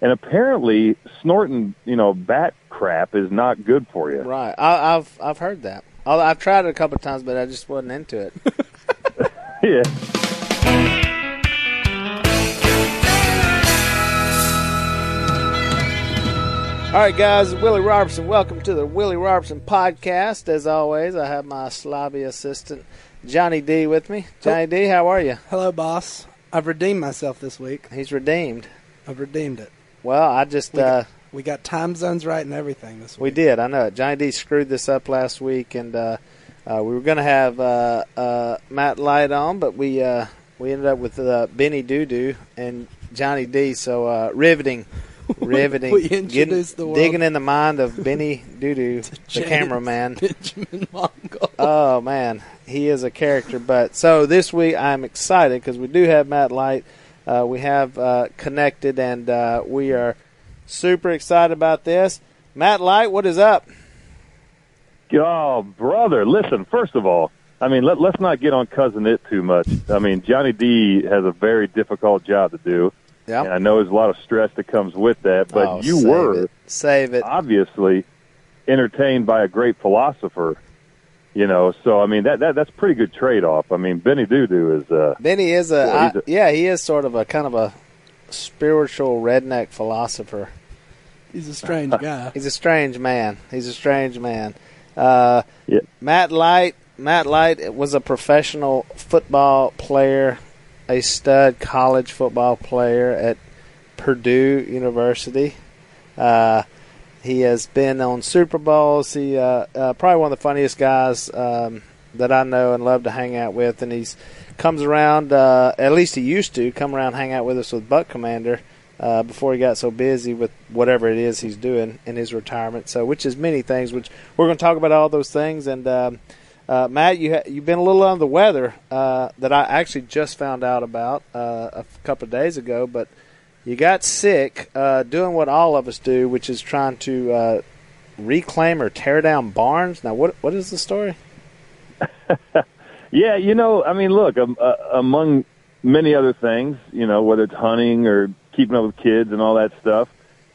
and apparently snorting, you know, bat crap is not good for you. Right. I, I've I've heard that. I- I've tried it a couple of times, but I just wasn't into it. yeah. All right, guys, Willie Robertson. Welcome to the Willie Robertson podcast. As always, I have my slobby assistant Johnny D with me. Oh. Johnny D, how are you? Hello, boss. I've redeemed myself this week. He's redeemed. I've redeemed it. Well, I just We, uh, got, we got time zones right and everything this week. we did. I know it. Johnny D screwed this up last week, and uh, uh, we were going to have uh, uh, Matt Light on, but we uh, we ended up with uh, Benny Doo Doo and Johnny D. So uh, riveting, riveting. we Getting- the world digging in the mind of Benny Doo Doo, the cameraman. Benjamin Mongol. Oh man, he is a character. But so this week I'm excited because we do have Matt Light. Uh, we have uh, connected, and uh, we are super excited about this. Matt Light, what is up? Oh, brother, listen. First of all, I mean, let, let's not get on Cousin Itt too much. I mean, Johnny D has a very difficult job to do, and I know there's a lot of stress that comes with that. But Oh, you save were it. save it. obviously entertained by a great philosopher. You know, so I mean that, that that's pretty good trade off. I mean, Benny Doo Doo is uh, Benny is a, Well, I, yeah, he is sort of a kind of a spiritual redneck philosopher. He's a strange guy. He's a strange man. He's a strange man. Uh, Yeah. Matt Light. Matt Light was a professional football player, a stud college football player at Purdue University. Uh, he has been on Super Bowls. He uh, uh, probably one of the funniest guys um, that I know and love to hang out with. And he's comes around. Uh, at least he used to come around, hang out with us with Buck Commander uh, before he got so busy with whatever it is he's doing in his retirement. So, which is many things. Which we're going to talk about all those things. And um, uh, Matt, you ha- you've been a little under the weather uh, that I actually just found out about uh, a couple of days ago, but. You got sick uh, doing what all of us do, which is trying to uh, reclaim or tear down barns. Now, what what is the story? Yeah, you know, I mean, look, um, uh, among many other things, you know, whether it's hunting or keeping up with kids and all that stuff,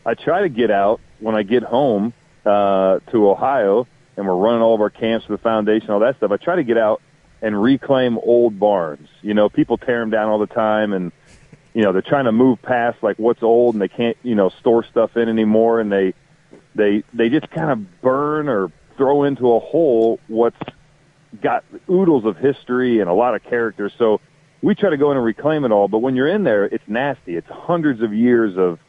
I try to get out when I get home uh, to Ohio and we're running all of our camps for the foundation, all that stuff. I try to get out and reclaim old barns. You know, people tear them down all the time and, you know, they're trying to move past like what's old and they can't, you know, store stuff in anymore and they, they, they just kind of burn or throw into a hole what's got oodles of history and a lot of character. So we try to go in and reclaim it all. But when you're in there, it's nasty. It's hundreds of years of,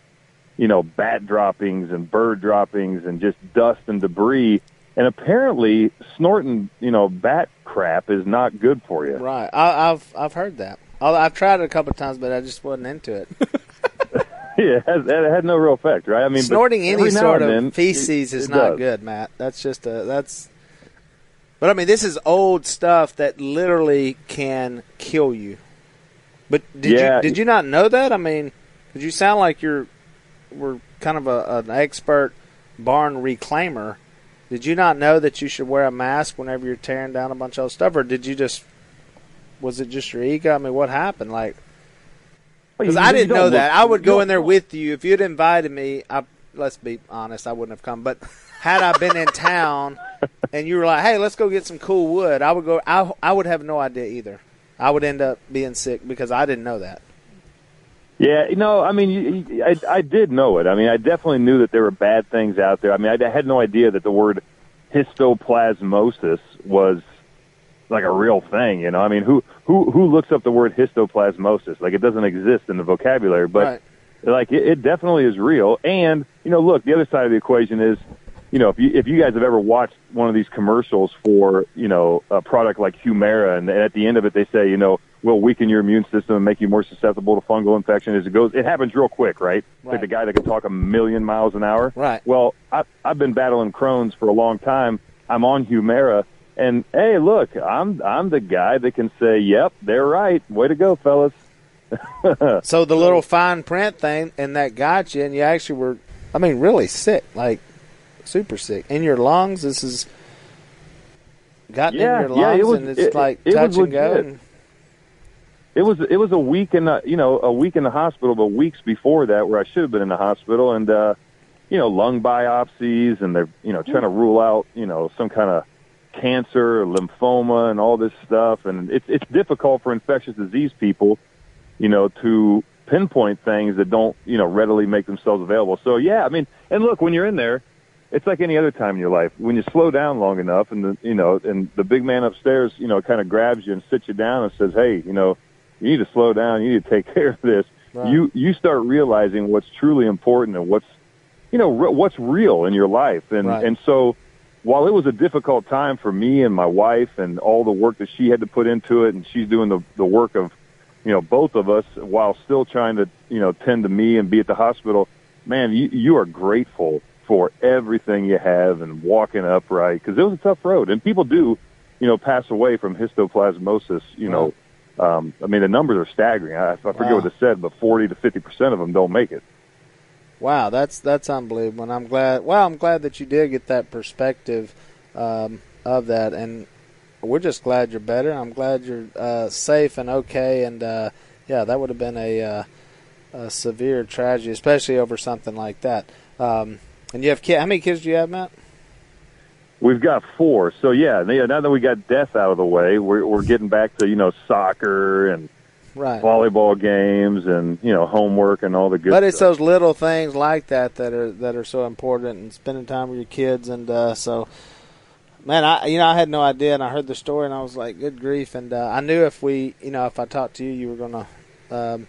you know, bat droppings and bird droppings and just dust and debris. And apparently, snorting, you know, bat crap is not good for you. Right, I, I've I've heard that. I- I've tried it a couple of times, but I just wasn't into it. yeah, it had, it had no real effect, right? I mean, but Snorting any sort of then, feces it- is it not does. good, Matt. That's just a that's. But I mean, this is old stuff that literally can kill you. But did Yeah. you did you not know that? I mean, did you sound like you're were kind of a, an expert barn reclaimer? Did you not know that you should wear a mask whenever you're tearing down a bunch of old stuff, or did you just was it just your ego? I mean, what happened? Like, because I didn't know look- that. I would go in there with you if you'd invited me. I let's be honest, I wouldn't have come. But had I been in town and you were like, "Hey, let's go get some cool wood," I would go. I I would have no idea either. I would end up being sick because I didn't know that. Yeah, no, I mean, you- you- I, I did know it. I mean, I definitely knew that there were bad things out there. I mean, I had no idea that the word histoplasmosis was like a real thing. You know, I mean, who who who looks up the word histoplasmosis? Like, it doesn't exist in the vocabulary, but right. like it, it definitely is real. And you know, look, the other side of the equation is, you know, if you if you guys have ever watched one of these commercials for you know a product like Humira, and at the end of it they say, you know, will weaken your immune system and make you more susceptible to fungal infection as it goes. It happens real quick, right? Right. Like the guy that can talk a million miles an hour. Right. Well, I, I've been battling Crohn's for a long time. I'm on Humira. And hey, look, I'm I'm the guy that can say, "Yep, they're right. Way to go, fellas." So the little fine print thing and that got you, and you actually were, I mean, really sick, like super sick in your lungs. This is gotten Yeah, in your yeah, lungs, it was- and it's it- like it touch and go. And, it was it was a week in the you know a week in the hospital, but weeks before that where I should have been in the hospital, and uh, you know lung biopsies, and they're you know trying to rule out you know some kind of cancer, lymphoma, and all this stuff, and it's it's difficult for infectious disease people, you know, to pinpoint things that don't you know readily make themselves available. So yeah, I mean, and look when you're in there. It's like any other time in your life. When you slow down long enough, and the you know, and the big man upstairs, you know, kind of grabs you and sits you down and says, "Hey, you know, you need to slow down. You need to take care of this. Right. You you start realizing what's truly important and what's you know re- what's real in your life. And Right. and so while it was a difficult time for me and my wife and all the work that she had to put into it, and she's doing the the work of you know both of us while still trying to you know tend to me and be at the hospital. Man, you you are grateful for everything you have and walking upright because it was a tough road, and people do you know pass away from histoplasmosis. You know, um, I mean the numbers are staggering. I, I forget Wow. what it said, but forty to fifty percent of them don't make it. Wow, that's that's unbelievable. And I'm glad. Well, I'm glad that you did get that perspective um, of that, and we're just glad you're better. I'm glad you're uh, safe and okay. And uh, yeah, that would have been a, uh, a severe tragedy, especially over something like that. Um, and you have kids. How many kids do you have, Matt? We've got four, so yeah. yeah, Now that we got death out of the way, we're we're getting back to you know soccer and Right. volleyball games and you know homework and all the good. Stuff. But it's stuff. those little things like that that are that are so important, and spending time with your kids, and uh, so, man, I you know I had no idea, and I heard the story, and I was like, good grief, and uh, I knew if we, you know, if I talked to you, you were gonna um,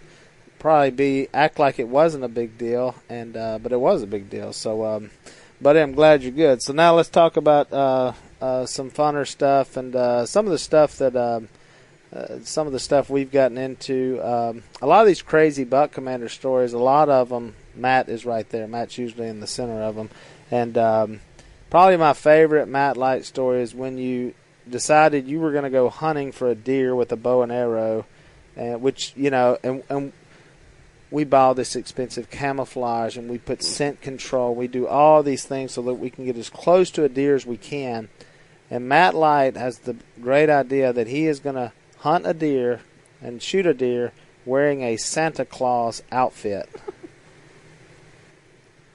probably be act like it wasn't a big deal, and uh, but it was a big deal. So, um, but I'm glad you're good. So now let's talk about uh, uh, some funner stuff and uh, some of the stuff that. Um, uh, some of the stuff we've gotten into. Um, a lot of these crazy Buck Commander stories, a lot of them, Matt is right there. Matt's usually in the center of them. And um, probably my favorite Matt Light story is when you decided you were going to go hunting for a deer with a bow and arrow, uh, which, you know, and, and we buy all this expensive camouflage and we put scent control. We do all these things so that we can get as close to a deer as we can. And Matt Light has the great idea that he is going to hunt a deer and shoot a deer wearing a Santa Claus outfit.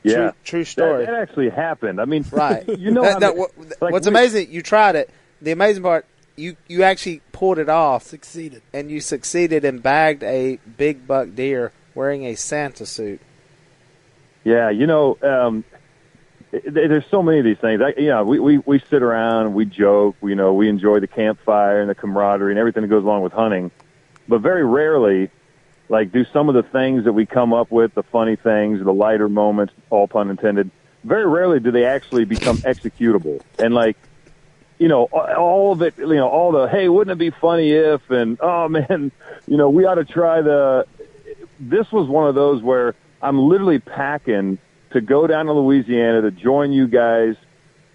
yeah. True, true story. That, that actually happened. I mean, right. You know, That- how that- what- like what's we- amazing, you tried it. The amazing part, you, you actually pulled it off Succeeded. and you succeeded and bagged a big buck deer wearing a Santa suit. Yeah, you know, um, th- there's so many of these things. I, you know, we, we, we sit around, we joke, we, you know, we enjoy the campfire and the camaraderie and everything that goes along with hunting. But very rarely, like, do some of the things that we come up with, the funny things, the lighter moments, all pun intended, very rarely do they actually become executable. And, like, you know, all of it, you know, all the, hey, wouldn't it be funny if, and, oh, man, you know, we ought to try the, this was one of those where I'm literally packing to go down to Louisiana to join you guys,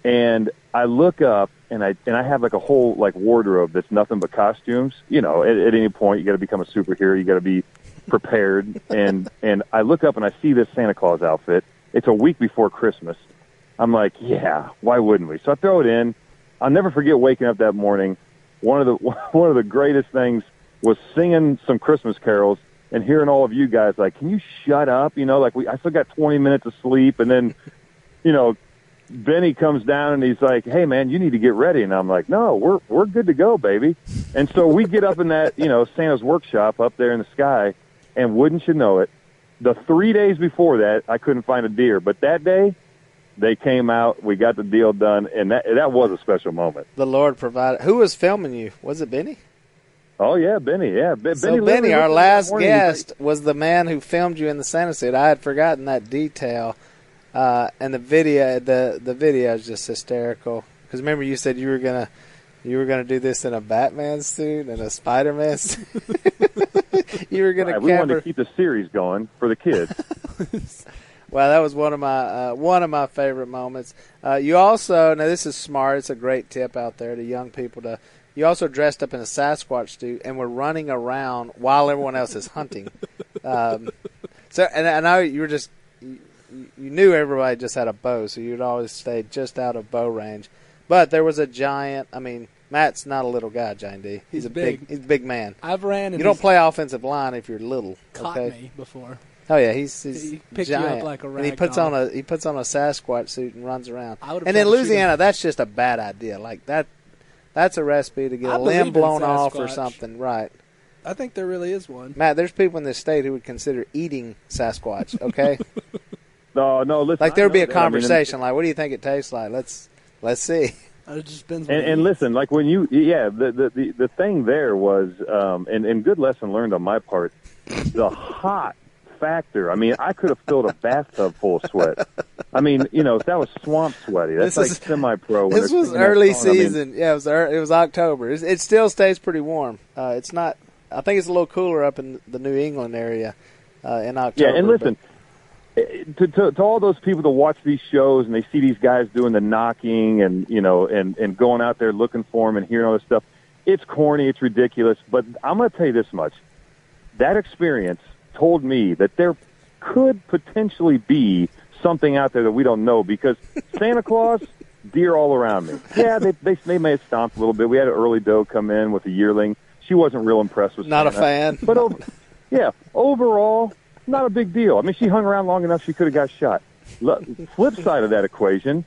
and I look up and I and I have like a whole like wardrobe that's nothing but costumes. You know, at, at any point you got to become a superhero, you got to be prepared. and and I look up and I see this Santa Claus outfit. It's a week before Christmas. I'm like, yeah, why wouldn't we? So I throw it in. I'll never forget waking up that morning. One of the one of the greatest things was singing some Christmas carols and hearing all of you guys like, can you shut up? You know, like we I still got 20 minutes of sleep, and then, you know, Benny comes down and he's like, "Hey man, you need to get ready." And I'm like, "No, we're we're good to go, baby." And so we get up in that, you know, Santa's workshop up there in the sky, and wouldn't you know it, the 3 days before that, I couldn't find a deer, but that day they came out, we got the deal done, and that that was a special moment. The Lord provided. Who was filming you? Was it Benny? Oh yeah, Benny, yeah, Be- So Benny. Benny, our looked at me that last morning, guest, was the man who filmed you in the Santa suit. I had forgotten that detail, uh, and the video the the video is just hysterical. Because remember, you said you were gonna you were gonna do this in a Batman suit and a Spider Man suit. you were gonna Right, we wanted to keep the series going for the kids. Well, that was one of my uh, one of my favorite moments. Uh, you also now this is smart. It's a great tip out there to young people to. You also dressed up in a Sasquatch suit and were running around while everyone else is hunting. Um, so, and I know you were just you, you knew everybody just had a bow, so you'd always stay just out of bow range. But there was a giant. I mean, Matt's not a little guy, Jane D. He's, He's a big. big. He's a big man. I've ran and You don't play offensive line if you're little. caught okay. me before. Oh yeah, he's, he's He picked you up giant. like a and he puts on a he puts on a Sasquatch suit and runs around. And in Louisiana, that's just a bad idea. Like that, that's a recipe to get I a limb blown off or something. Right, I think there really is one. Matt. There's people in this state who would consider eating Sasquatch. Okay, No, no. Listen, like there would be a that. I mean, and- conversation. like, what do you think it tastes like? Let's let's see. It just depends. And, and listen, like when you, yeah, the the the, the thing there was, um, and and good lesson learned on my part, the hot factor. I mean, I could have filled a bathtub full of sweat. I mean, you know, if that was swamp sweaty, that's This like semi-pro. when This was early song. I mean, season. yeah, it was ear- it was October. It's, it still stays pretty warm. Uh, it's not. I think it's a little cooler up in the New England area uh, in October. Yeah, and listen, eh, to, to to all those people that watch these shows and they see these guys doing the knocking and you know and and going out there looking for them and hearing all this stuff, it's corny, it's ridiculous. But I'm going to tell you this much: that experience told me that there could potentially be something out there that we don't know because Santa Claus. Deer all around me. Yeah, they they they may have stomped a little bit. We had an early doe come in with a yearling. She wasn't real impressed with. Not a fan. But over, yeah, overall, not a big deal. I mean, she hung around long enough; she could have got shot. Flip side of that equation,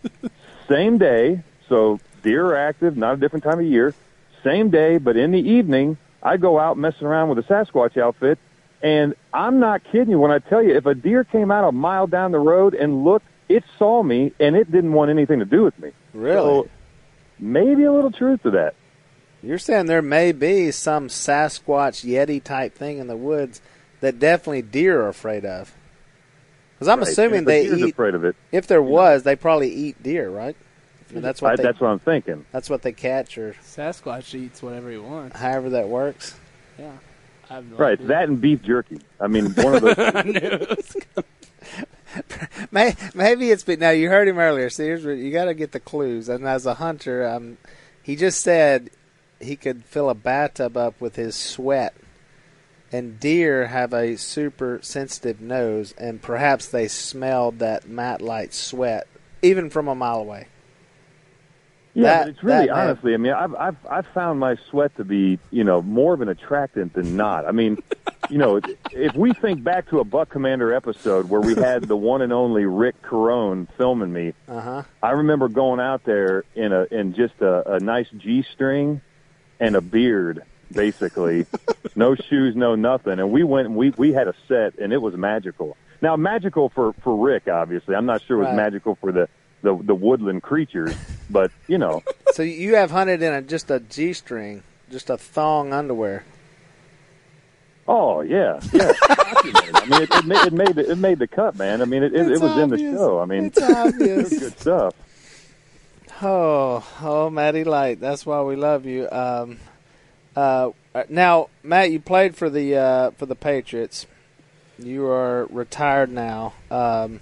same day. So deer are active, not a different time of year. Same day, but in the evening, I go out messing around with a Sasquatch outfit, and I'm not kidding you when I tell you, if a deer came out a mile down the road and looked, it saw me and it didn't want anything to do with me. really, So maybe a little truth to that. you're saying there may be some Sasquatch Yeti type thing in the woods that definitely deer are afraid of. Because I'm Right. assuming And if a they deer's eat. afraid of it. If there was, they probably eat deer, right? I mean, that's what I, they. that's what I'm thinking. that's what they catch, or Sasquatch eats whatever he wants. however that works. Yeah, I have no Right, idea. that and beef jerky. I mean, one of those. I knew it was May, maybe it's been now. You heard him earlier. See, here's what, you got to get the clues. And as a hunter, um, he just said he could fill a bathtub up with his sweat. And deer have a super sensitive nose, and perhaps they smelled that Matt Light sweat even from a mile away. Yeah, That- but it's really that honestly. I mean, I've I've I've found my sweat to be you know more of an attractant than not. I mean, you know, if we think back to a Buck Commander episode where we had the one and only Rick Carone filming me, Uh huh. I remember going out there in a in just a, a nice G string and a beard, basically, no shoes, no nothing, and we went and we we had a set and it was magical. Now, magical for for Rick, obviously. I'm not sure it was Right. magical for the the the woodland creatures, but you know. So you have hunted in a, just a G string, just a thong underwear. Oh yeah, yeah. I mean, it, it, made, it made the, it made the cut, man. I mean, it, it, it was in the show. I mean, It's obvious. good stuff. Oh, oh, Matty Light. That's why we love you. Um, uh, now, Matt, you played for the uh, for the Patriots. You are retired now. Um,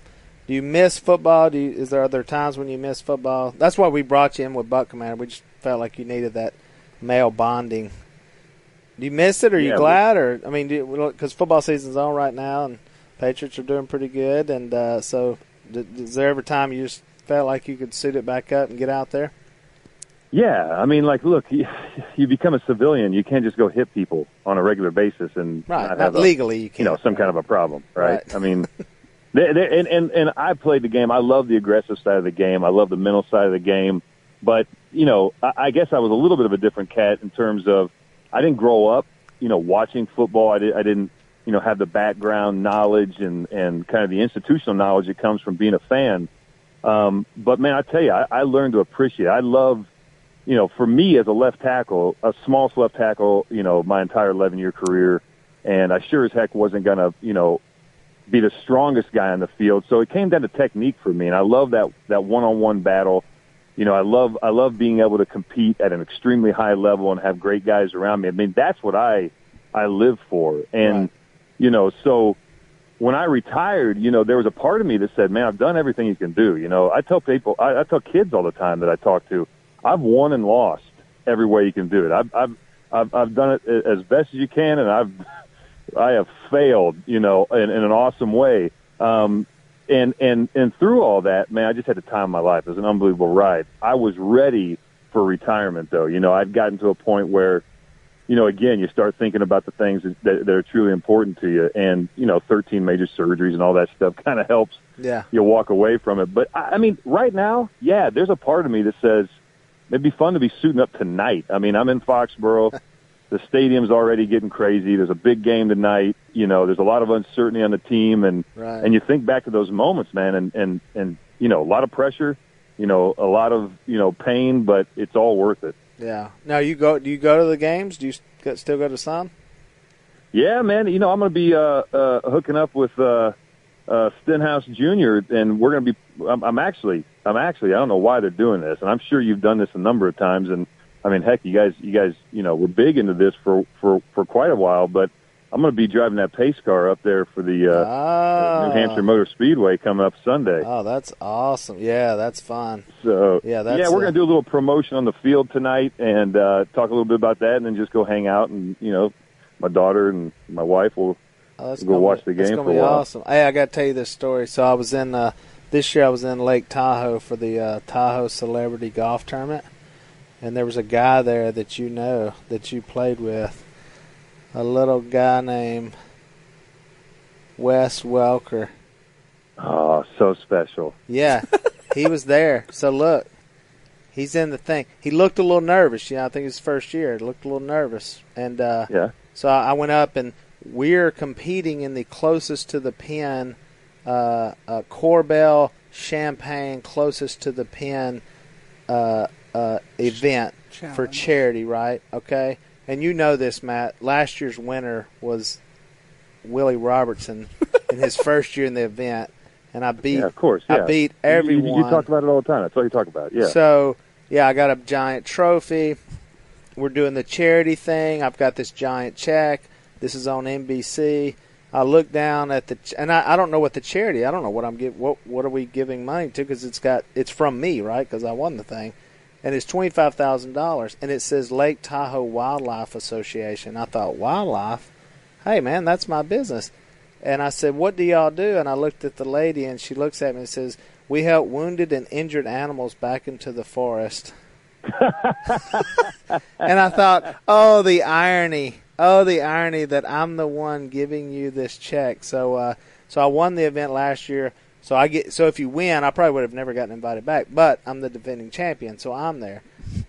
do you miss football? Do you, is there other times when you miss football? That's why we brought you in with Buck Commander. We just felt like you needed that male bonding. Do you miss it? Are you Yeah, glad? Or I mean, because football season's on right now, and Patriots are doing pretty good. And uh, so, d- is there ever time you just felt like you could suit it back up and get out there? Yeah, I mean, like, look, you, you become a civilian. You can't just go hit people on a regular basis and Right, not not, have a, legally. You you know some kind of a problem, right? Right. I mean, they, they, and and and I played the game. I love the aggressive side of the game. I love the mental side of the game. But you know, I, I guess I was a little bit of a different cat in terms of I didn't grow up, you know, watching football. I, did, I didn't, you know, have the background knowledge and and kind of the institutional knowledge that comes from being a fan. Um, but man, I tell you, I, I learned to appreciate. I love you know, for me as a left tackle, a small left tackle, you know, my entire 11 year career, and I sure as heck wasn't to, you know, be the strongest guy on the field. So it came down to technique for me, and I love that that one on one battle. You know, I love I love being able to compete at an extremely high level and have great guys around me. I mean, that's what I I live for, and Right. you know, so when I retired, you know, there was a part of me that said, "Man, I've done everything you can do." You know, I tell people, I, I tell kids all the time that I talk to, I've won and lost every way you can do it. I've I've I've, I've done it as best as you can, and I've I have failed, you know, in, in an awesome way. Um, and and and through all that, man, I just had the time of my life. It was an unbelievable ride. I was ready for retirement, though. You know, I've gotten to a point where, you know, again, you start thinking about the things that, that are truly important to you, and you know, 13 major surgeries and all that stuff kind of helps Yeah. you walk away from it. But I I mean, right now, yeah, there's a part of me that says it'd be fun to be suiting up tonight. I mean, I'm in Foxborough. the stadium's already getting crazy. There's a big game tonight. You know, there's a lot of uncertainty on the team, and Right. and you think back to those moments, man, and and and you know, a lot of pressure. You know, a lot of you know pain, but it's all worth it. Yeah. Now you go. Do you go to the games? Do you still go to some? Yeah, man. You know, I'm going to be uh, uh, hooking up with uh, uh, Stenhouse Jr. and we're going to be. I'm, I'm actually, I'm actually. I don't know why they're doing this, and I'm sure you've done this a number of times. And I mean, heck, you guys, you guys, you know, we're big into this for for for quite a while. But I'm going to be driving that pace car up there for the uh, Ah. New Hampshire Motor Speedway coming up Sunday. Oh, that's awesome. Yeah, that's fun. So Yeah, that's yeah, we're uh, going to do a little promotion on the field tonight and uh, talk a little bit about that, and then just go hang out and you know, my daughter and my wife will Oh, Go watch be, the game for a be while. awesome. Hey, I got to tell you this story. So I was in uh, this year. I was in Lake Tahoe for the uh, Tahoe Celebrity Golf Tournament, and there was a guy there that you know that you played with, a little guy named Wes Welker. Oh, so special. Yeah, he was there. So look, he's in the thing. He looked a little nervous. You know, I think his first year. He looked a little nervous, and uh, Yeah. so I went up and we're competing in the closest to the pin, uh, uh, Korbel Champagne closest to the pin uh, uh, event for charity, right? Okay, and you know this, Matt. Last year's winner was Willie Robertson in his first year in the event, and I beat Yeah, of course. yeah. I Yeah. beat You- you- everyone. You, talk about it all the time. That's all you talk about. Yeah. So yeah, I got a giant trophy. We're doing the charity thing. I've got this giant check. This is on NBC. I look down at the ch- and I, I don't know what the charity. I don't know what I'm give what what are we giving money to because it's got it's from me right because I won the thing, and it's twenty five thousand dollars and it says Lake Tahoe Wildlife Association. I thought wildlife, hey man, that's my business. And I said, "What do y'all do?" And I looked at the lady, and she looks at me and says, "We help wounded and injured animals back into the forest." and I thought, "Oh, the irony! Oh, the irony that I'm the one giving you this check." So, uh, so I won the event last year. So I get. So if you win, I probably would have never gotten invited back. But I'm the defending champion, so I'm there.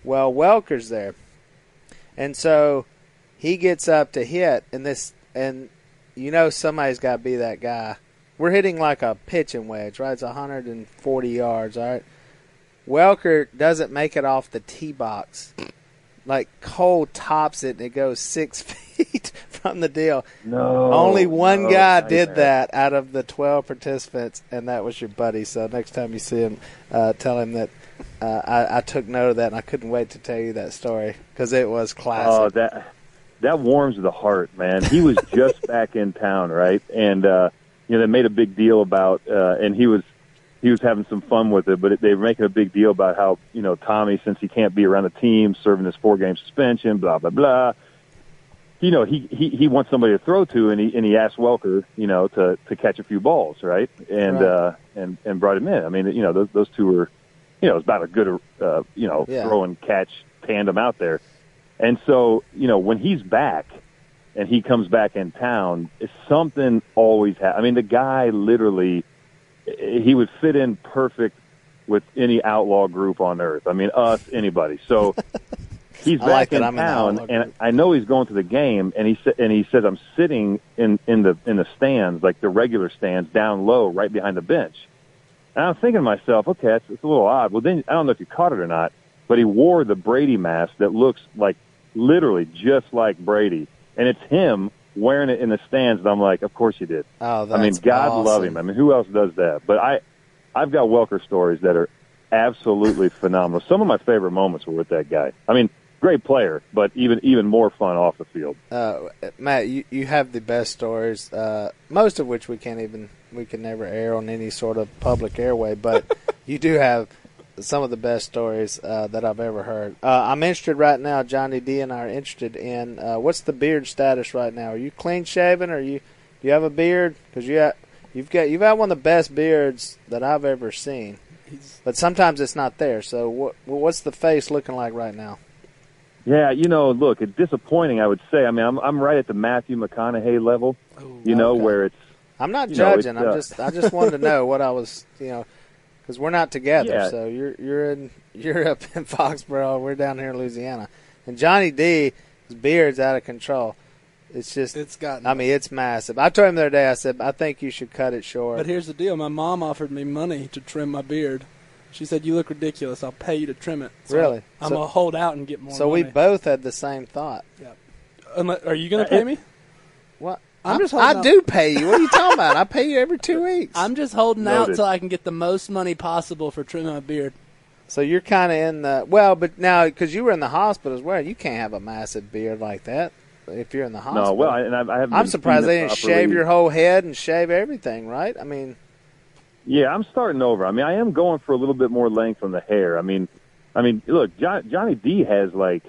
Well, Welker's there, and so he gets up to hit, and this and you know somebody's got to be that guy. We're hitting like a pitching wedge, right? It's 140 yards, all right? Welker doesn't make it off the tee box. Like Cole tops it and it goes six feet from the deal. no. Only one no, guy did that out of the 12 participants, and that was your buddy. So next time you see him, uh, tell him that uh, I, I took note of that, and I couldn't wait to tell you that story because it was classic. Oh, that that warms the heart, man. He was just back in town, right? And uh, you know they made a big deal about, uh, and he was he was having some fun with it, but they were making a big deal about how you know Tommy, since he can't be around the team, serving this four game suspension, blah blah blah. You know, he, he he wants somebody to throw to, and he and he asked Welker, you know, to to catch a few balls, right? And Right. uh, and and brought him in. I mean, you know, those those two were, you know, it's about a good, uh, you know, Yeah. throw and catch tandem out there. And so, you know, when he's back and he comes back in town, something always happens. I mean, the guy literally, he would fit in perfect with any outlaw group on earth. I mean, us, anybody. So he's I back like in I'm in town, outlaw and. I know he's going to the game, and he sa- and he says I'm sitting in in the in the stands, like the regular stands, down low, right behind the bench. And I'm thinking to myself, okay, it's, it's a little odd. Well, then I don't know if you caught it or not, but he wore the Brady mask that looks like literally just like Brady, and it's him wearing it in the stands. And I'm like, of course you did. oh, that's I mean, God awesome. love him. I mean, who else does that? But I, I've got Welker stories that are absolutely phenomenal. Some of my favorite moments were with that guy. I mean, great player, but even even more fun off the field. uh, Matt, you, you have the best stories, uh, most of which we can't even we can never air on any sort of public airway. But you do have some of the best stories uh, that I've ever heard. Uh, I'm interested right now. Johnny D and I are interested in uh, what's the beard status right now. Are you clean shaven? Or you do you have a beard? Because you ha- you've got you've had one of the best beards that I've ever seen. But sometimes it's not there. So what what's the face looking like right now? Yeah, you know, look, it's disappointing. I would say. I mean, I'm I'm right at the Matthew McConaughey level. oh, You know, Okay. where it's I'm not You know, judging. uh, I'm just I just wanted to know what I was, you know, because we're not together. Yeah. So you're you're in you're up in Foxborough. We're down here in Louisiana, and Johnny D, his beard's out of control. It's just, it's gotten. I mean, it's massive. I told him the other day. I said, I think you should cut it short. but here's the deal: my mom offered me money to trim my beard. She said, "You look ridiculous. I'll pay you to trim it." So Really? I'm So- gonna hold out and get more. so we both had the same thought. Unle- Are you gonna Uh, pay me? What? I'm I- just holding I out. do pay you. What are you talking about? I pay you every two weeks. I'm just holding out Noted. till I can get the most money possible for trimming my beard. So you're kind of in the well, but now because you were in the hospital as well, you can't have a massive beard like that if you're in the hospital. no. Well, I, and I, I haven't. I'm surprised they didn't properly. shave your whole head and shave everything, right? I mean, Yeah, I'm starting over. I mean, I am going for a little bit more length on the hair. I mean, I mean, look, John, Johnny D has like,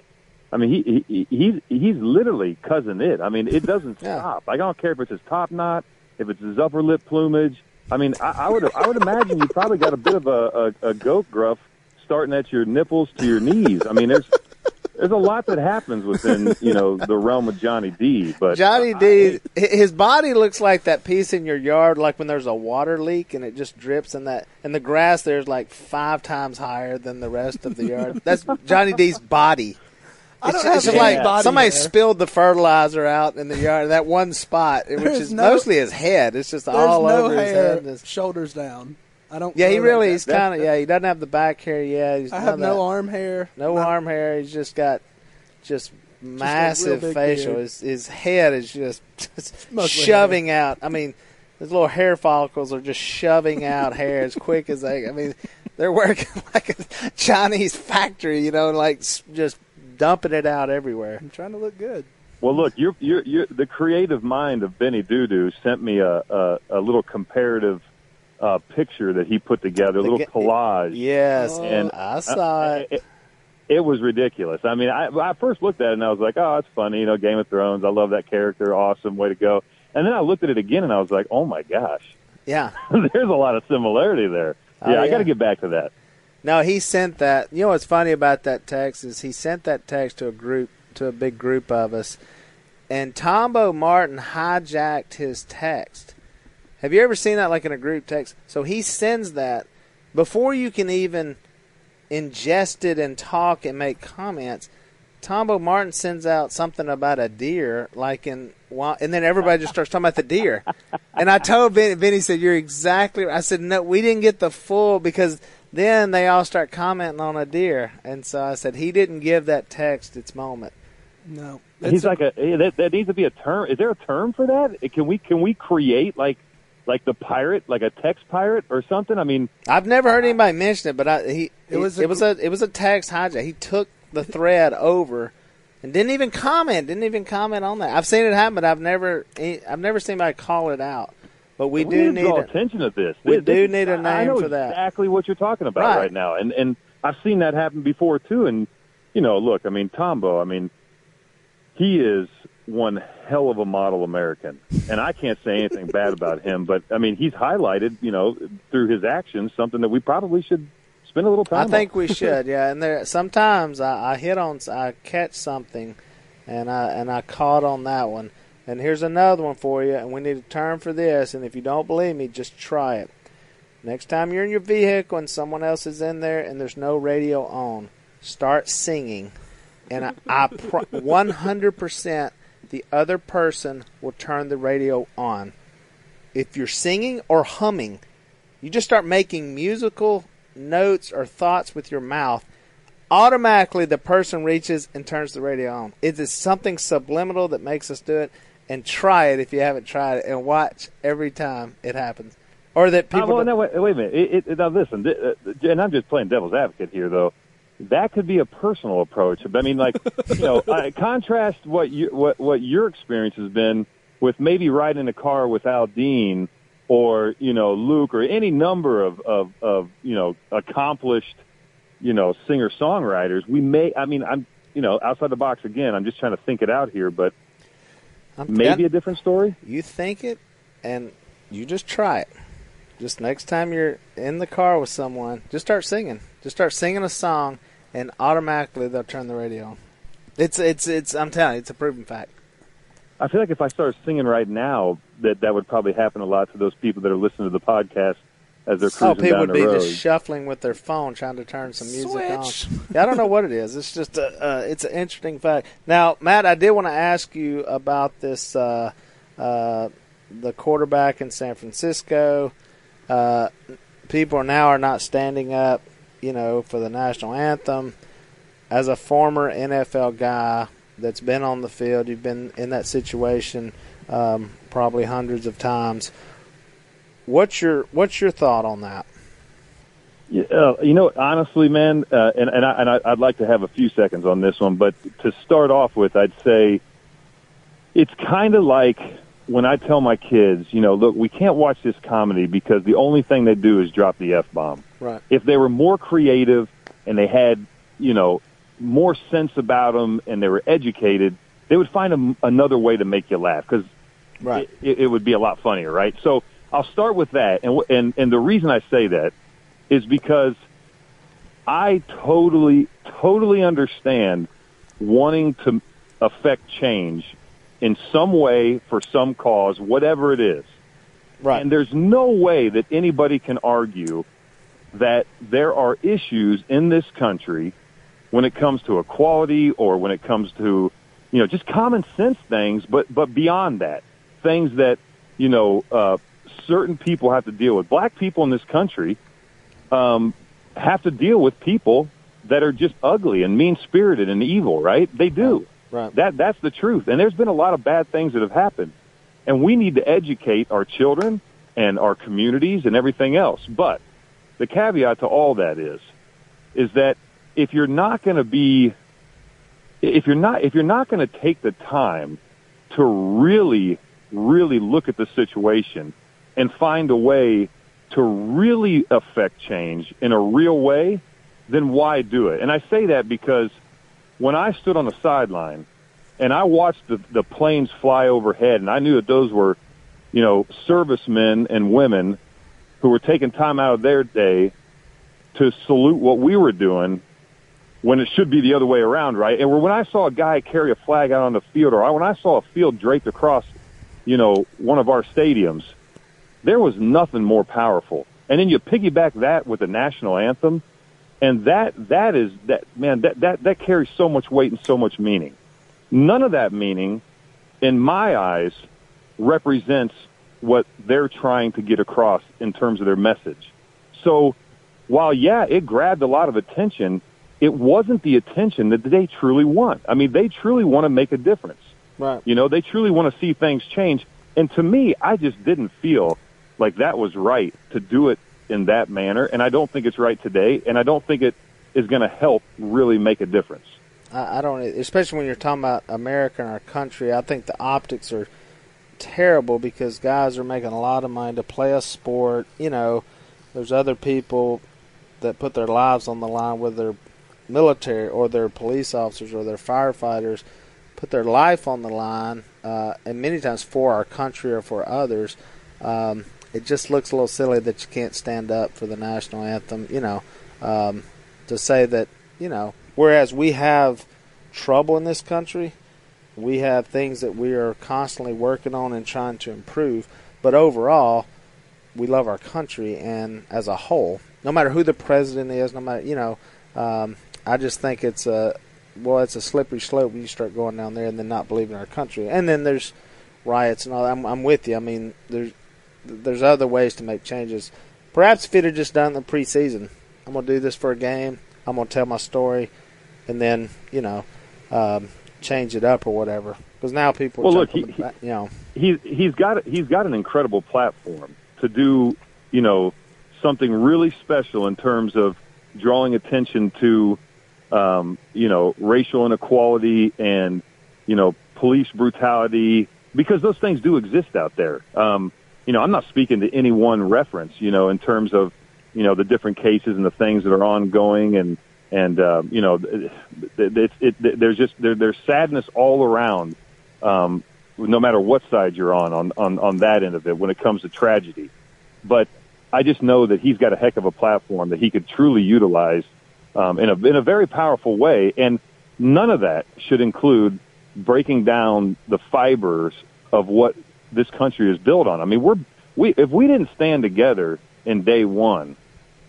I mean, he, he he's he's literally Cousin Itt. I mean, it doesn't Yeah. stop. Like, I don't care if it's his top knot, if it's his upper lip plumage. I mean, I, I would I would imagine you probably got a bit of a, a, a goat gruff starting at your nipples to your knees. I mean, there's there's a lot that happens within you know the realm of Johnny D. But Johnny D, his body looks like that piece in your yard, like when there's a water leak and it just drips, and that and the grass there's like five times higher than the rest of the yard. That's Johnny D's body. I It's, don't it's have just like body somebody hair. spilled the fertilizer out in the yard, that one spot, which There's is no- mostly his head. It's just all no over his head. his- shoulders down. I don't. Yeah, he really like he's kind of yeah. He doesn't have the back hair. Yeah, he's I have no that. arm hair. no My- arm hair. He's just got just massive big facial. His, his head is just, just Mostly shoving out. I mean, his little hair follicles are just shoving out hair as quick as they. I mean, they're working like a Chinese factory. You know, like just dumping it out everywhere. I'm trying to look good. Well, look, you're, you're, you're, the creative mind of Benny Doodoo sent me a, a, a little comparative uh, picture that he put together, a little The collage. Yes, Oh. And I saw it. It, it was ridiculous. I mean, I, I first looked at it and I was like, "Oh, it's funny." You know, Game of Thrones. I love that character. Awesome, way to go. And then I looked at it again and I was like, "Oh my gosh, Yeah. there's a lot of similarity there." Oh, yeah, I got to get back to that. No, he sent that. You know what's funny about that text is he sent that text to a group, to a big group of us, and Tombo Martin hijacked his text. Have you ever seen that, like in a group text? So he sends that before you can even ingest it and talk and make comments. Tombo Martin sends out something about a deer, like in, and then everybody just starts talking about the deer. And I told Vinny, Vinny said, "You're exactly." right." I said, "No, we didn't get the full because then they all start commenting on a deer." And so I said, "He didn't give that text its moment." No, He's a- like a hey, that, that needs to be a term. Is there a term for that? Can we can we create like like the pirate, like a text pirate or something? I mean, I've never heard anybody mention it, but I, he It was it was a it was a text hijack. He took the thread over and didn't even comment. Didn't even comment on that. I've seen it happen, but I've never eh, I've never seen anybody call it out. But we, we do need to draw it. attention to this. we This- do this- need a I name know for that. Exactly what you're talking about Right. right. now, and and I've seen that happen before too. And you know, look, I mean, Tombo, I mean, he is one hell of a model American, and I can't say anything bad about him. But I mean, he's highlighted, you know, through his actions, something that we probably should spend a little time. I think on. we should, yeah. And there sometimes I, I hit on I catch something, and I and I caught on that one. And here's another one for you. And we need a term for this. And if you don't believe me, just try it. Next time you're in your vehicle and someone else is in there and there's no radio on, start singing, and I, I pro- 100% the other person will turn the radio on. If you're singing or humming, you just start making musical notes or thoughts with your mouth, automatically the person reaches and turns the radio on. It is something subliminal that makes us do it. And try it if you haven't tried it, and watch every time it happens. Or that Uh, people. well, no, wait, wait a minute. It, it, now listen, th- uh, and I'm just playing devil's advocate here, though. That could be a personal approach. I mean, like, you know, I contrast what you what what your experience has been with maybe riding a car with Aldean, or you know Luke or any number of of of you know accomplished you know singer songwriters. We may, I mean, I'm you know outside the box again. I'm just trying to think it out here, but I'm- maybe a different story. you think it, and you just try it. just next time you're in the car with someone, just start singing. Just start singing a song, and automatically they'll turn the radio on. It's it's it's. I'm telling you, it's a proven fact. I feel like if I started singing right now, that that would probably happen a lot to those people that are listening to the podcast as they're cruising Oh, people down would the be road. just shuffling with their phone, trying to turn some music Switch. on. Yeah, I don't know what it is. It's just a, uh, it's an interesting fact. Now, Matt, I did want to ask you about this. Uh, uh, the quarterback in San Francisco. Uh, people now are not standing up, you know, for the national anthem. As a former NFL guy that's been on the field, you've been in that situation um, probably hundreds of times. What's your what's your thought on that? Uh, you know, honestly, man, uh, and and, I, and I'd like to have a few seconds on this one, but to start off with, I'd say it's kind of like when I tell my kids, you know, look, we can't watch this comedy because the only thing they do is drop the f bomb. Right. If they were more creative and they had, you know, more sense about them and they were educated, they would find a, another way to make you laugh because Right. it, it would be a lot funnier, right? So I'll start with that, and and and the reason I say that is because I totally totally understand wanting to affect change in some way for some cause, whatever it is. Right. And there's no way that anybody can argue that there are issues in this country when it comes to equality or when it comes to, you know, just common sense things, but, but beyond that, things that, you know, uh, certain people have to deal with. Black people in this country, um, have to deal with people that are just ugly and mean spirited and evil, right? They do. Right. That that's the truth. And there's been a lot of bad things that have happened. And we need to educate our children and our communities and everything else. But the caveat to all that is is that if you're not going to be if you're not if you're not going to take the time to really really look at the situation and find a way to really affect change in a real way, then why do it? And I say that because when I stood on the sideline and I watched the, the planes fly overhead and I knew that those were, you know, servicemen and women who were taking time out of their day to salute what we were doing when it should be the other way around, right? And when I saw a guy carry a flag out on the field or when I saw a field draped across, you know, one of our stadiums, there was nothing more powerful. And then you piggyback that with the national anthem, and that that is that man that that that carries so much weight and so much meaning. None of that meaning, in my eyes, represents what they're trying to get across in terms of their message. So, while yeah, it grabbed a lot of attention, it wasn't the attention that they truly want. I mean, they truly want to make a difference. Right. You know, they truly want to see things change. And to me, I just didn't feel like that was right to do it in that manner. And I don't think it's right today. And I don't think it is going to help really make a difference. I, I don't, especially when you're talking about America and our country. I think the optics are terrible because guys are making a lot of money to play a sport. You know, there's other people that put their lives on the line, whether they're military or they're police officers or they're firefighters, put their life on the line, uh, and many times for our country or for others. Um, it just looks a little silly that you can't stand up for the national anthem. You know, um, to say that you know, whereas we have trouble in this country, we have things that we are constantly working on and trying to improve. But overall, we love our country and as a whole, no matter who the president is, no matter you know, um, I just think it's a well, it's a slippery slope when you start going down there and then not believing our country. And then there's riots and all. That. I'm, I'm with you. I mean, there's there's other ways to make changes. Perhaps if it had just done the preseason, I'm gonna do this for a game. I'm gonna tell my story, and then you know, um, change it up or whatever. Because now people, Well, are look, he- you know, he's he's got he's got an incredible platform to do you know something really special in terms of drawing attention to um, you know racial inequality and you know police brutality because those things do exist out there. Um, you know, I'm not speaking to any one reference. You know, in terms of you know the different cases and the things that are ongoing and and uh, you know it, it, it, there's just there, there's sadness all around um, no matter what side you're on, on, on, on that end of it when it comes to tragedy. But I just know that he's got a heck of a platform that he could truly utilize um, in a in a very powerful way. And none of that should include breaking down the fibers of what this country is built on. I mean, we're we if we didn't stand together in day one,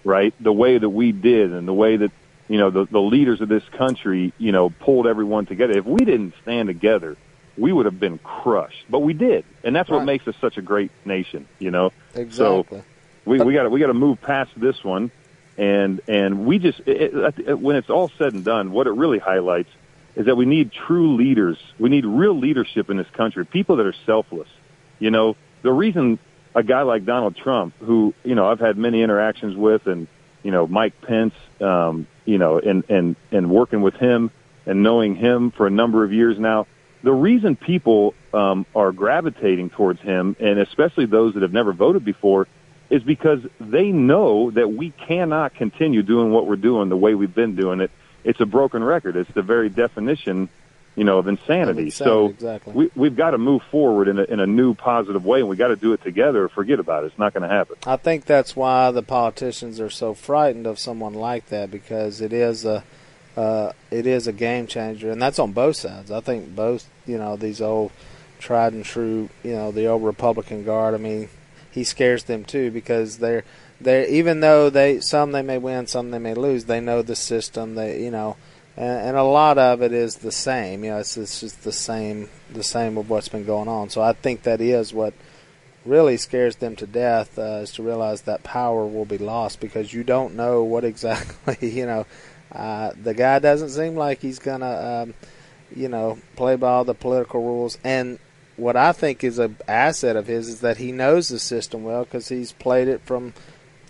right, the way that we did, and the way that you know the the leaders of this country, you know, pulled everyone together. If we didn't stand together, we would have been crushed. But we did, and that's what makes us such a great nation. You know, Exactly. we we got to, we got to move past this one, and and we just it, it, when it's all said and done, what it really highlights is that we need true leaders. We need real leadership in this country. People that are selfless. You know, the reason a guy like Donald Trump, who you know I've had many interactions with, and you know Mike Pence, um, you know, and and and working with him and knowing him for a number of years now. The reason people um, are gravitating towards him, and especially those that have never voted before, is because they know that we cannot continue doing what we're doing the way we've been doing it. It's a broken record. It's the very definition, you know, of insanity. Insanity, so exactly. we, we've got to move forward in a, in a new positive way, and we got to do it together. or Forget about it. It's not going to happen. I think that's why the politicians are so frightened of someone like that because it is a uh, it is a game changer, and that's on both sides. I think both you know these old tried and true you know the old Republican guard. I mean, he scares them too because they're they even though they some they may win, some they may lose. They know the system. They you know. And, a lot of it is the same, you know. It's, it's just the same, the same of what's been going on. So I think that is what really scares them to death uh, is to realize that power will be lost because you don't know what exactly you know. Uh, the guy doesn't seem like he's gonna, um, you know, play by all the political rules. And what I think is a asset of his is that he knows the system well because he's played it from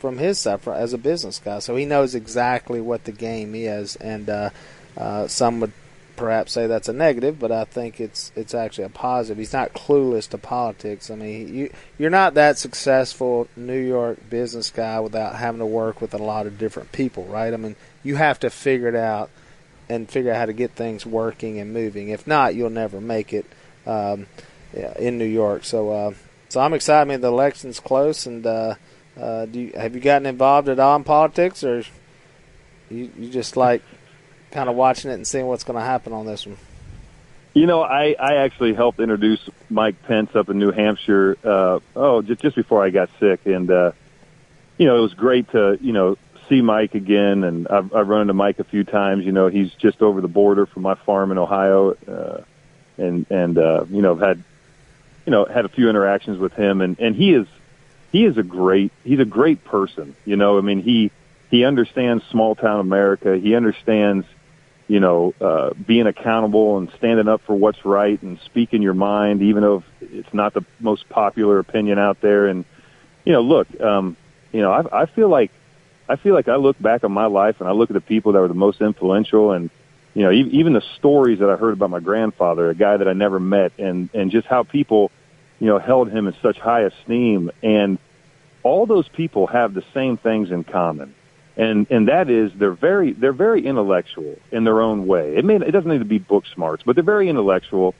from his side as a business guy. So he knows exactly what the game is. And uh, uh, some would perhaps say that's a negative, but I think it's it's actually a positive. He's not clueless to politics. I mean, you you're not that successful New York business guy without having to work with a lot of different people, right? I mean, you have to figure it out and figure out how to get things working and moving. If not, you'll never make it um, in New York. So, uh, so I'm excited. I mean, the election's close, and uh, uh, do you, have you gotten involved at all in politics, or you you just like kind of watching it and seeing what's going to happen on this one? You know, I, I actually helped introduce Mike Pence up in New Hampshire. Uh, oh, just just before I got sick, and uh, you know, it was great to you know see Mike again, and I've, I've run into Mike a few times. You know, he's just over the border from my farm in Ohio, uh, and and uh, you know, I've had you know had a few interactions with him, and and he is he is a great he's a great person. You know, I mean he he understands small town America. He understands you know, uh, being accountable and standing up for what's right and speaking your mind, even though it's not the most popular opinion out there. And, you know, look, um, you know, I, I feel like, I feel like I look back on my life and I look at the people that were the most influential and, you know, even the stories that I heard about my grandfather, a guy that I never met and, and just how people, you know, held him in such high esteem. And all those people have the same things in common and and that is they're very they're very intellectual in their own way. It may it doesn't need to be book smarts, but they're very intellectual.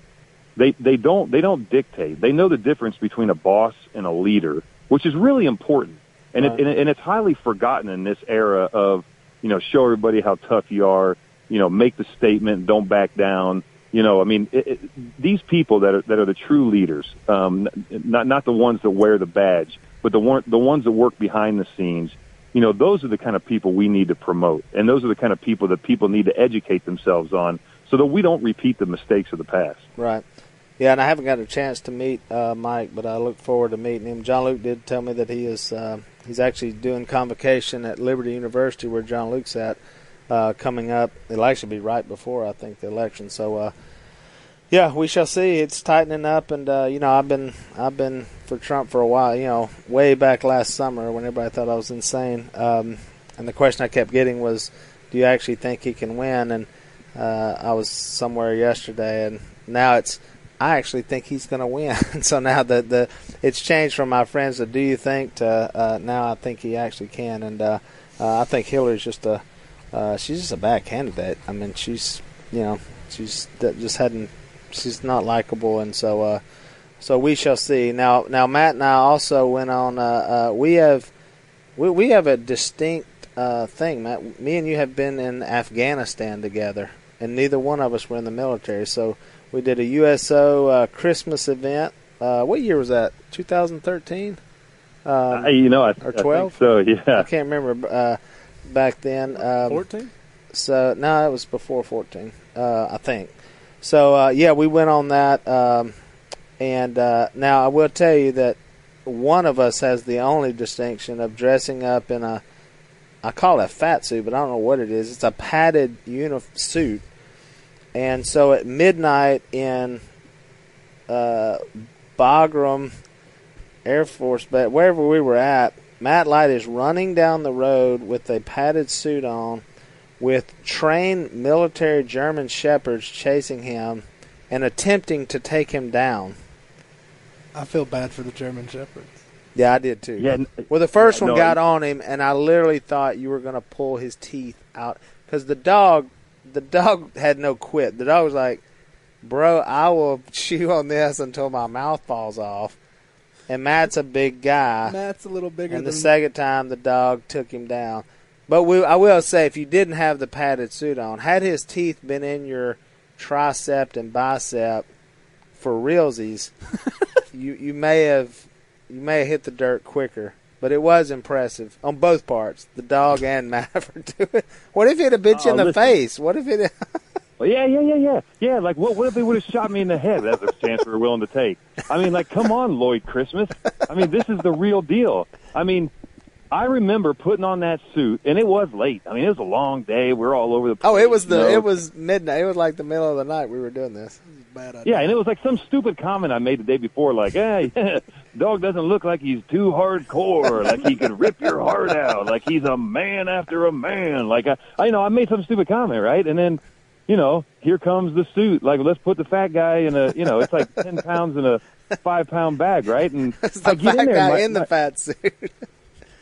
They they don't they don't dictate. They know the difference between a boss and a leader, which is really important. And Right. it, and, it, and it's highly forgotten in this era of you know show everybody how tough you are. You know, make the statement, don't back down. You know, I mean, it, it, these people that are that are the true leaders, um, not not the ones that wear the badge, but the one the ones that work behind the scenes you know, those are the kind of people we need to promote. And those are the kind of people that people need to educate themselves on so that we don't repeat the mistakes of the past. Right. Yeah, and I haven't got a chance to meet uh, Mike, but I look forward to meeting him. John Luke did tell me that he is uh, he's actually doing convocation at Liberty University, where John Luke's at, uh, coming up. It'll actually be right before I think the election. So, uh, yeah, we shall see. It's tightening up, and uh, you know, I've been I've been for Trump for a while. You know, way back last summer when everybody thought I was insane. Um, and the question I kept getting was, "Do you actually think he can win?" And uh, I was somewhere yesterday, and now it's I actually think he's going to win. so now the the it's changed from my friends to "Do you think?" to uh, now I think he actually can, and uh, uh, I think Hillary's just a uh, she's just a bad candidate. I mean, she's you know she's just hadn't she's not likable, and so uh, so we shall see. Now now Matt and I also went on. Uh, uh, we have we we have a distinct uh, thing, Matt. Me and you have been in Afghanistan together, and neither one of us were in the military. So we did a USO uh, Christmas event. Uh, what year was that? 2013. Um, Uh, you know, I, or 12? so yeah, I can't remember uh, back then. Um, 14? So no, it was before fourteen, uh, I think. So uh, yeah, we went on that, um, and uh, now I will tell you that one of us has the only distinction of dressing up in a, I call it a fat suit, but I don't know what it is. It's a padded uni- suit, and so at midnight in uh, Bagram Air Force, but wherever we were at, Matt Light is running down the road with a padded suit on with trained military German shepherds chasing him and attempting to take him down. I feel bad for the German Shepherds. Yeah, I did too. Yeah, Well, the first Yeah, one no, got on him, and I literally thought you were going to pull his teeth out because the dog, the dog had no quit. The dog was like, "Bro, I will chew on this until my mouth falls off." And Matt's a big guy. Matt's a little bigger And than the second time, the dog took him down. But we, I will say, if you didn't have the padded suit on, had his teeth been in your tricep and bicep for realsies, you you may have you may have hit the dirt quicker. But it was impressive on both parts, the dog and doing. What if it had bit you in uh, the listen. face? What if it? Well, yeah, yeah, yeah, yeah, yeah. Like, what? What if they would have shot me in the head? That's a chance we were willing to take. I mean, like, come on, Lloyd Christmas. I mean, this is the real deal. I mean, I remember putting on that suit, and it was late. I mean, it was a long day. We are all over the. place. oh, it was the you know? it was midnight. It was like the middle of the night we were doing this. bad idea. Yeah, and it was like some stupid comment I made the day before, like, "Hey, dog doesn't look like he's too hardcore. Like he could rip your heart out. Like he's a man after a man. Like I, I you know, I made some stupid comment, right? And then, you know, here comes the suit. Like let's put the fat guy in a, you know, it's like ten pounds in a five pound bag, right? And It's the I get fat in there, guy my- in the my- fat suit.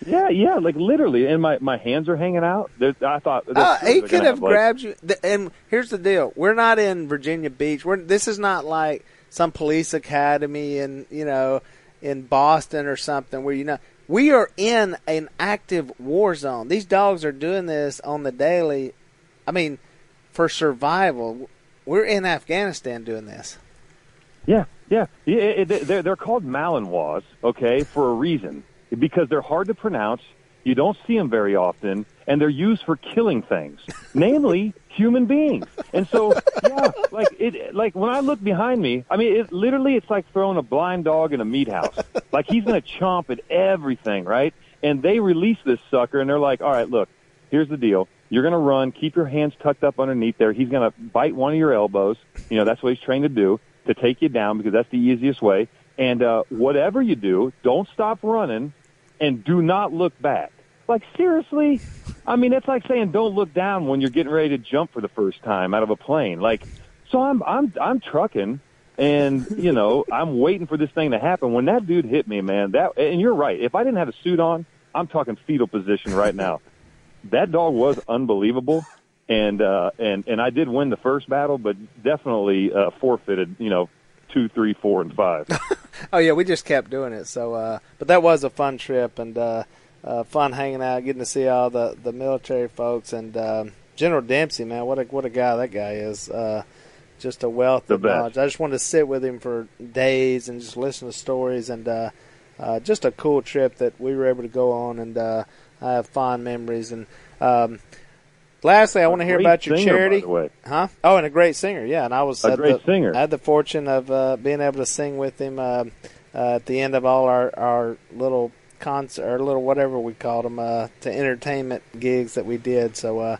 yeah, yeah, like literally, and my my hands are hanging out. There's, I thought Uh, he could have like- grabbed you. And here's the deal: we're not in Virginia Beach. We're this is not like some police academy in you know in Boston or something where you know we are in an active war zone. These dogs are doing this on the daily. I mean, for survival, we're in Afghanistan doing this. Yeah, yeah. yeah it, it, they're, they're called Malinois, okay, for a reason. Because they're hard to pronounce. You don't see them very often, and they're used for killing things, namely human beings. And so, yeah, like it, like when I look behind me, I mean, it literally, it's like throwing a blind dog in a meat house. Like he's going to chomp at everything, right? And they release this sucker, and they're like, "All right, look, here's the deal. You're going to run. Keep your hands tucked up underneath there. He's going to bite one of your elbows. You know, that's what he's trained to do to take you down because that's the easiest way. And uh, whatever you do, don't stop running and do not look back. Like seriously, I mean, it's like saying don't look down when you're getting ready to jump for the first time out of a plane. Like, so I'm I'm I'm trucking, and you know I'm waiting for this thing to happen. When that dude hit me, man, that and you're right. If I didn't have a suit on, I'm talking fetal position right now. that dog was unbelievable, and uh, and and I did win the first battle, but definitely uh, forfeited. You know, two, three, four, and five. Oh yeah, we just kept doing it. So, uh, but that was a fun trip and uh, uh, fun hanging out, getting to see all the, the military folks and um, General Dempsey. Man, what a what a guy that guy is. Uh, just a wealth The of best. knowledge. I just wanted to sit with him for days and just listen to stories and uh, uh, just a cool trip that we were able to go on and uh, I have fond memories. And um, lastly, I want to hear about your singer, charity. Huh? Oh, and a great singer. Yeah, and I was A great the, singer. I had the fortune of uh, being able to sing with him uh, uh, at the end of all our our little concert or little whatever we called them uh, to entertainment gigs that we did. So, uh,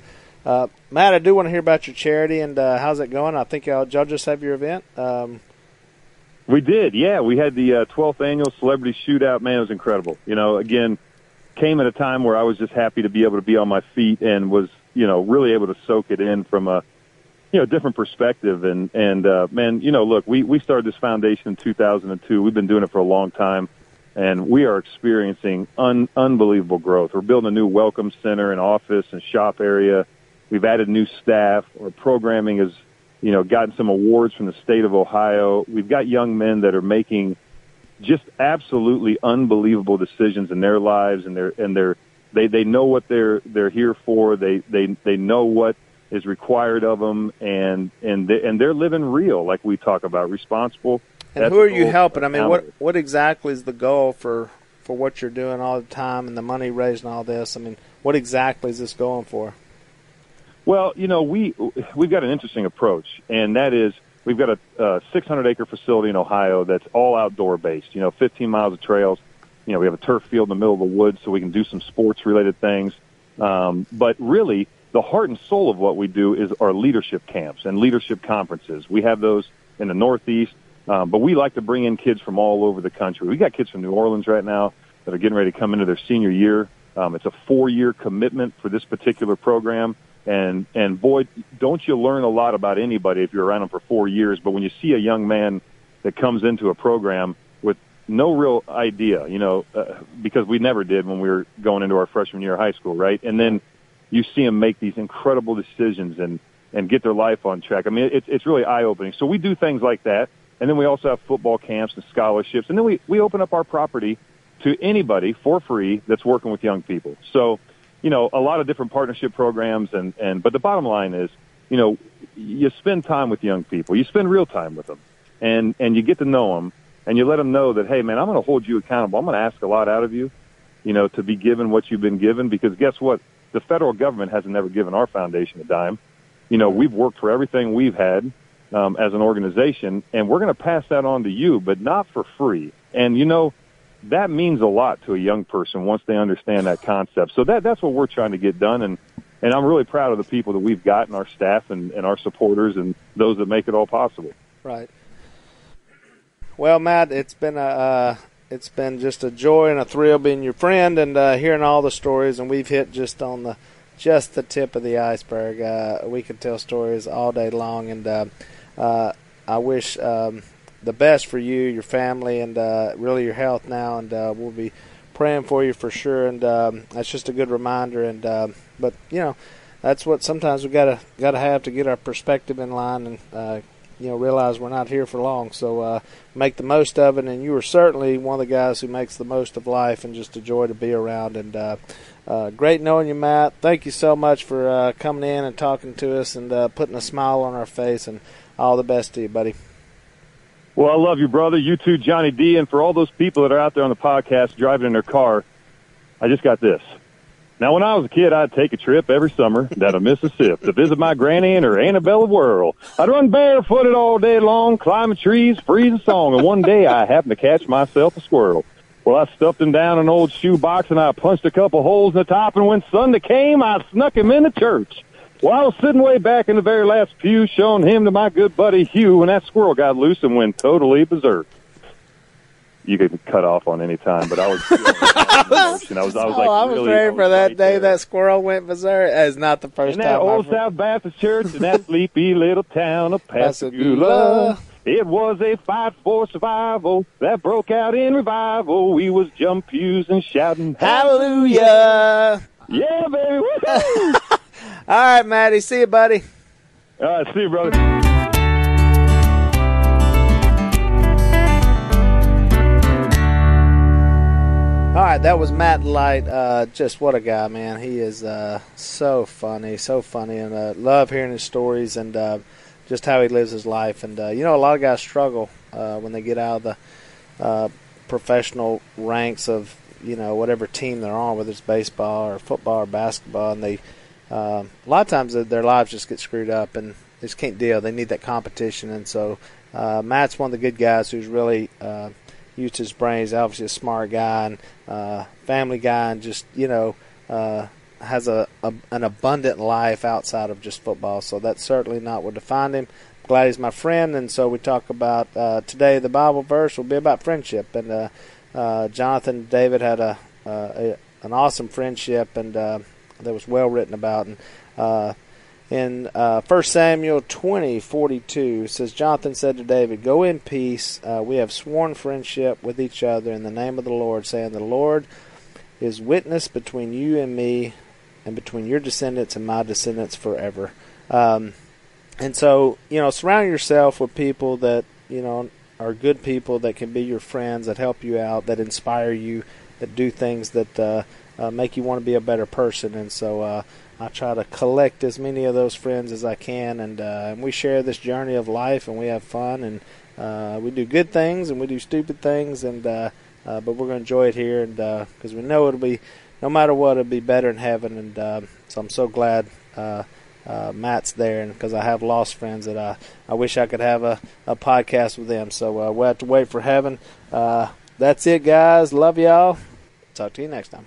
uh, Matt, I do want to hear about your charity and uh, how's it going. I think y'all, y'all just have your event. Um, We did, yeah. We had the uh, 12th annual celebrity shootout. Man, it was incredible. You know, again, came at a time where I was just happy to be able to be on my feet and was, you know, really able to soak it in from a, you know, different perspective. And and uh, man, you know, look, we we started this foundation in 2002. We've been doing it for a long time, and we are experiencing un- unbelievable growth. We're building a new welcome center and office and shop area. We've added new staff. Our programming has, you know, gotten some awards from the state of Ohio. We've got young men that are making just absolutely unbelievable decisions in their lives and their and their they they know what they're they're here for. They they they know what is required of them, and and they, and they're living real, like we talk about, responsible. And who are you helping? I mean, what what exactly is the goal for for what you're doing all the time and the money raised and all this? I mean, what exactly is this going for? Well, you know, we we've got an interesting approach, and that is we've got a, a 600 acre facility in Ohio that's all outdoor based. You know, 15 miles of trails. You know, we have a turf field in the middle of the woods, so we can do some sports related things. Um, but really, the heart and soul of what we do is our leadership camps and leadership conferences. We have those in the Northeast, um, but we like to bring in kids from all over the country. We got kids from New Orleans right now that are getting ready to come into their senior year. Um, it's a four-year commitment for this particular program, and and boy, don't you learn a lot about anybody if you're around them for four years. But when you see a young man that comes into a program no real idea, you know, uh, because we never did when we were going into our freshman year of high school, right? And then you see them make these incredible decisions and and get their life on track. I mean, it's it's really eye opening. So we do things like that, and then we also have football camps and scholarships, and then we we open up our property to anybody for free that's working with young people. So, you know, a lot of different partnership programs, and and but the bottom line is, you know, you spend time with young people, you spend real time with them, and and you get to know them, and you let them know that, hey, man, I'm going to hold you accountable. I'm going to ask a lot out of you, you know, to be given what you've been given, because guess what? the federal government hasn't never given our foundation a dime. You know, we've worked for everything we've had um, as an organization, and we're going to pass that on to you, but not for free. And you know, that means a lot to a young person once they understand that concept. So that that's what we're trying to get done, and and I'm really proud of the people that we've got and our staff and, and our supporters and those that make it all possible. Right. Well, Matt, it's been a uh, it's been just a joy and a thrill being your friend and uh, hearing all the stories. And we've hit just on the just the tip of the iceberg. Uh, we could tell stories all day long, and uh, uh, I wish um, the best for you, your family, and uh, really your health now. And we'll be praying for you for sure. And um, that's just a good reminder. And uh, but you know, that's what sometimes we gotta gotta have to get our perspective in line and you know realize we're not here for long. So uh, make the most of it. And you are certainly one of the guys who makes the most of life and just a joy to be around. And uh, uh, great knowing you, Matt. Thank you so much for uh, coming in and talking to us and uh, putting a smile on our face. And all the best to you, buddy. Well, I love you, brother. You too, Johnny D. And for all those people that are out there on the podcast driving in their car, I just got this. Now, when I was a kid, I'd take a trip every summer down to Mississippi to visit my granny and her antebellum world. I'd run barefooted all day long, climbing trees, freeze a song, and one day I happened to catch myself a squirrel. Well, I stuffed him down an old shoebox and I punched a couple holes in the top, and when Sunday came, I snuck him in the church. Well, I was sitting way back in the very last pew, showing him to my good buddy Hugh, when that squirrel got loose and went totally berserk you could cut off on any time, but I was. I was, I was like, oh, I was really, ready for that right day there. that squirrel went berserk. It's not the first in that time. old South Baptist church in that sleepy little town of Pascagoula. Pascagoula. It was a fight for survival that broke out in revival. We was jump pews and shouting, Hallelujah! Yeah, baby! All right, Matty. See you, buddy. All right, see you, brother. All right, that was Matt Light. Uh, just what a guy, man. He is uh, so funny, so funny, and uh, love hearing his stories and uh, just how he lives his life. And uh, you know, a lot of guys struggle uh, when they get out of the professional ranks of you know whatever team they're on, whether it's baseball or football or basketball, and they uh, a lot of times their lives just get screwed up and they just can't deal. They need that competition, and so Matt's one of the good guys who's really. Used his brains. Obviously, a smart guy and uh, family guy, and just you know uh, has a, a an abundant life outside of just football. So that's certainly not what defined him. Glad he's my friend, and so we talk about uh, today. The Bible verse will be about friendship, and uh, uh, Jonathan and David had a, uh, a an awesome friendship, and that was well written about. And in uh, 1 Samuel 20, 42, says, Jonathan said to David, Go in peace. Uh, we have sworn friendship with each other in the name of the Lord, saying, The Lord is witness between you and me, and between your descendants and my descendants forever. Um, and so, you know, surround yourself with people that, you know, are good people that can be your friends, that help you out, that inspire you, that do things that uh, uh, make you want to be a better person. And so uh, I try to collect as many of those friends as I can, and, uh, and we share this journey of life, and we have fun, and uh, we do good things, and we do stupid things, and uh, uh, but we're going to enjoy it here, and because we know it'll be, no matter what, it'll be better in heaven, and uh, so I'm so glad. Uh, uh, Matt's there, and because I have lost friends that I, I wish I could have a, a podcast with them. So uh, we'll have to wait for heaven. Uh, that's it, guys. Love y'all. Talk to you next time.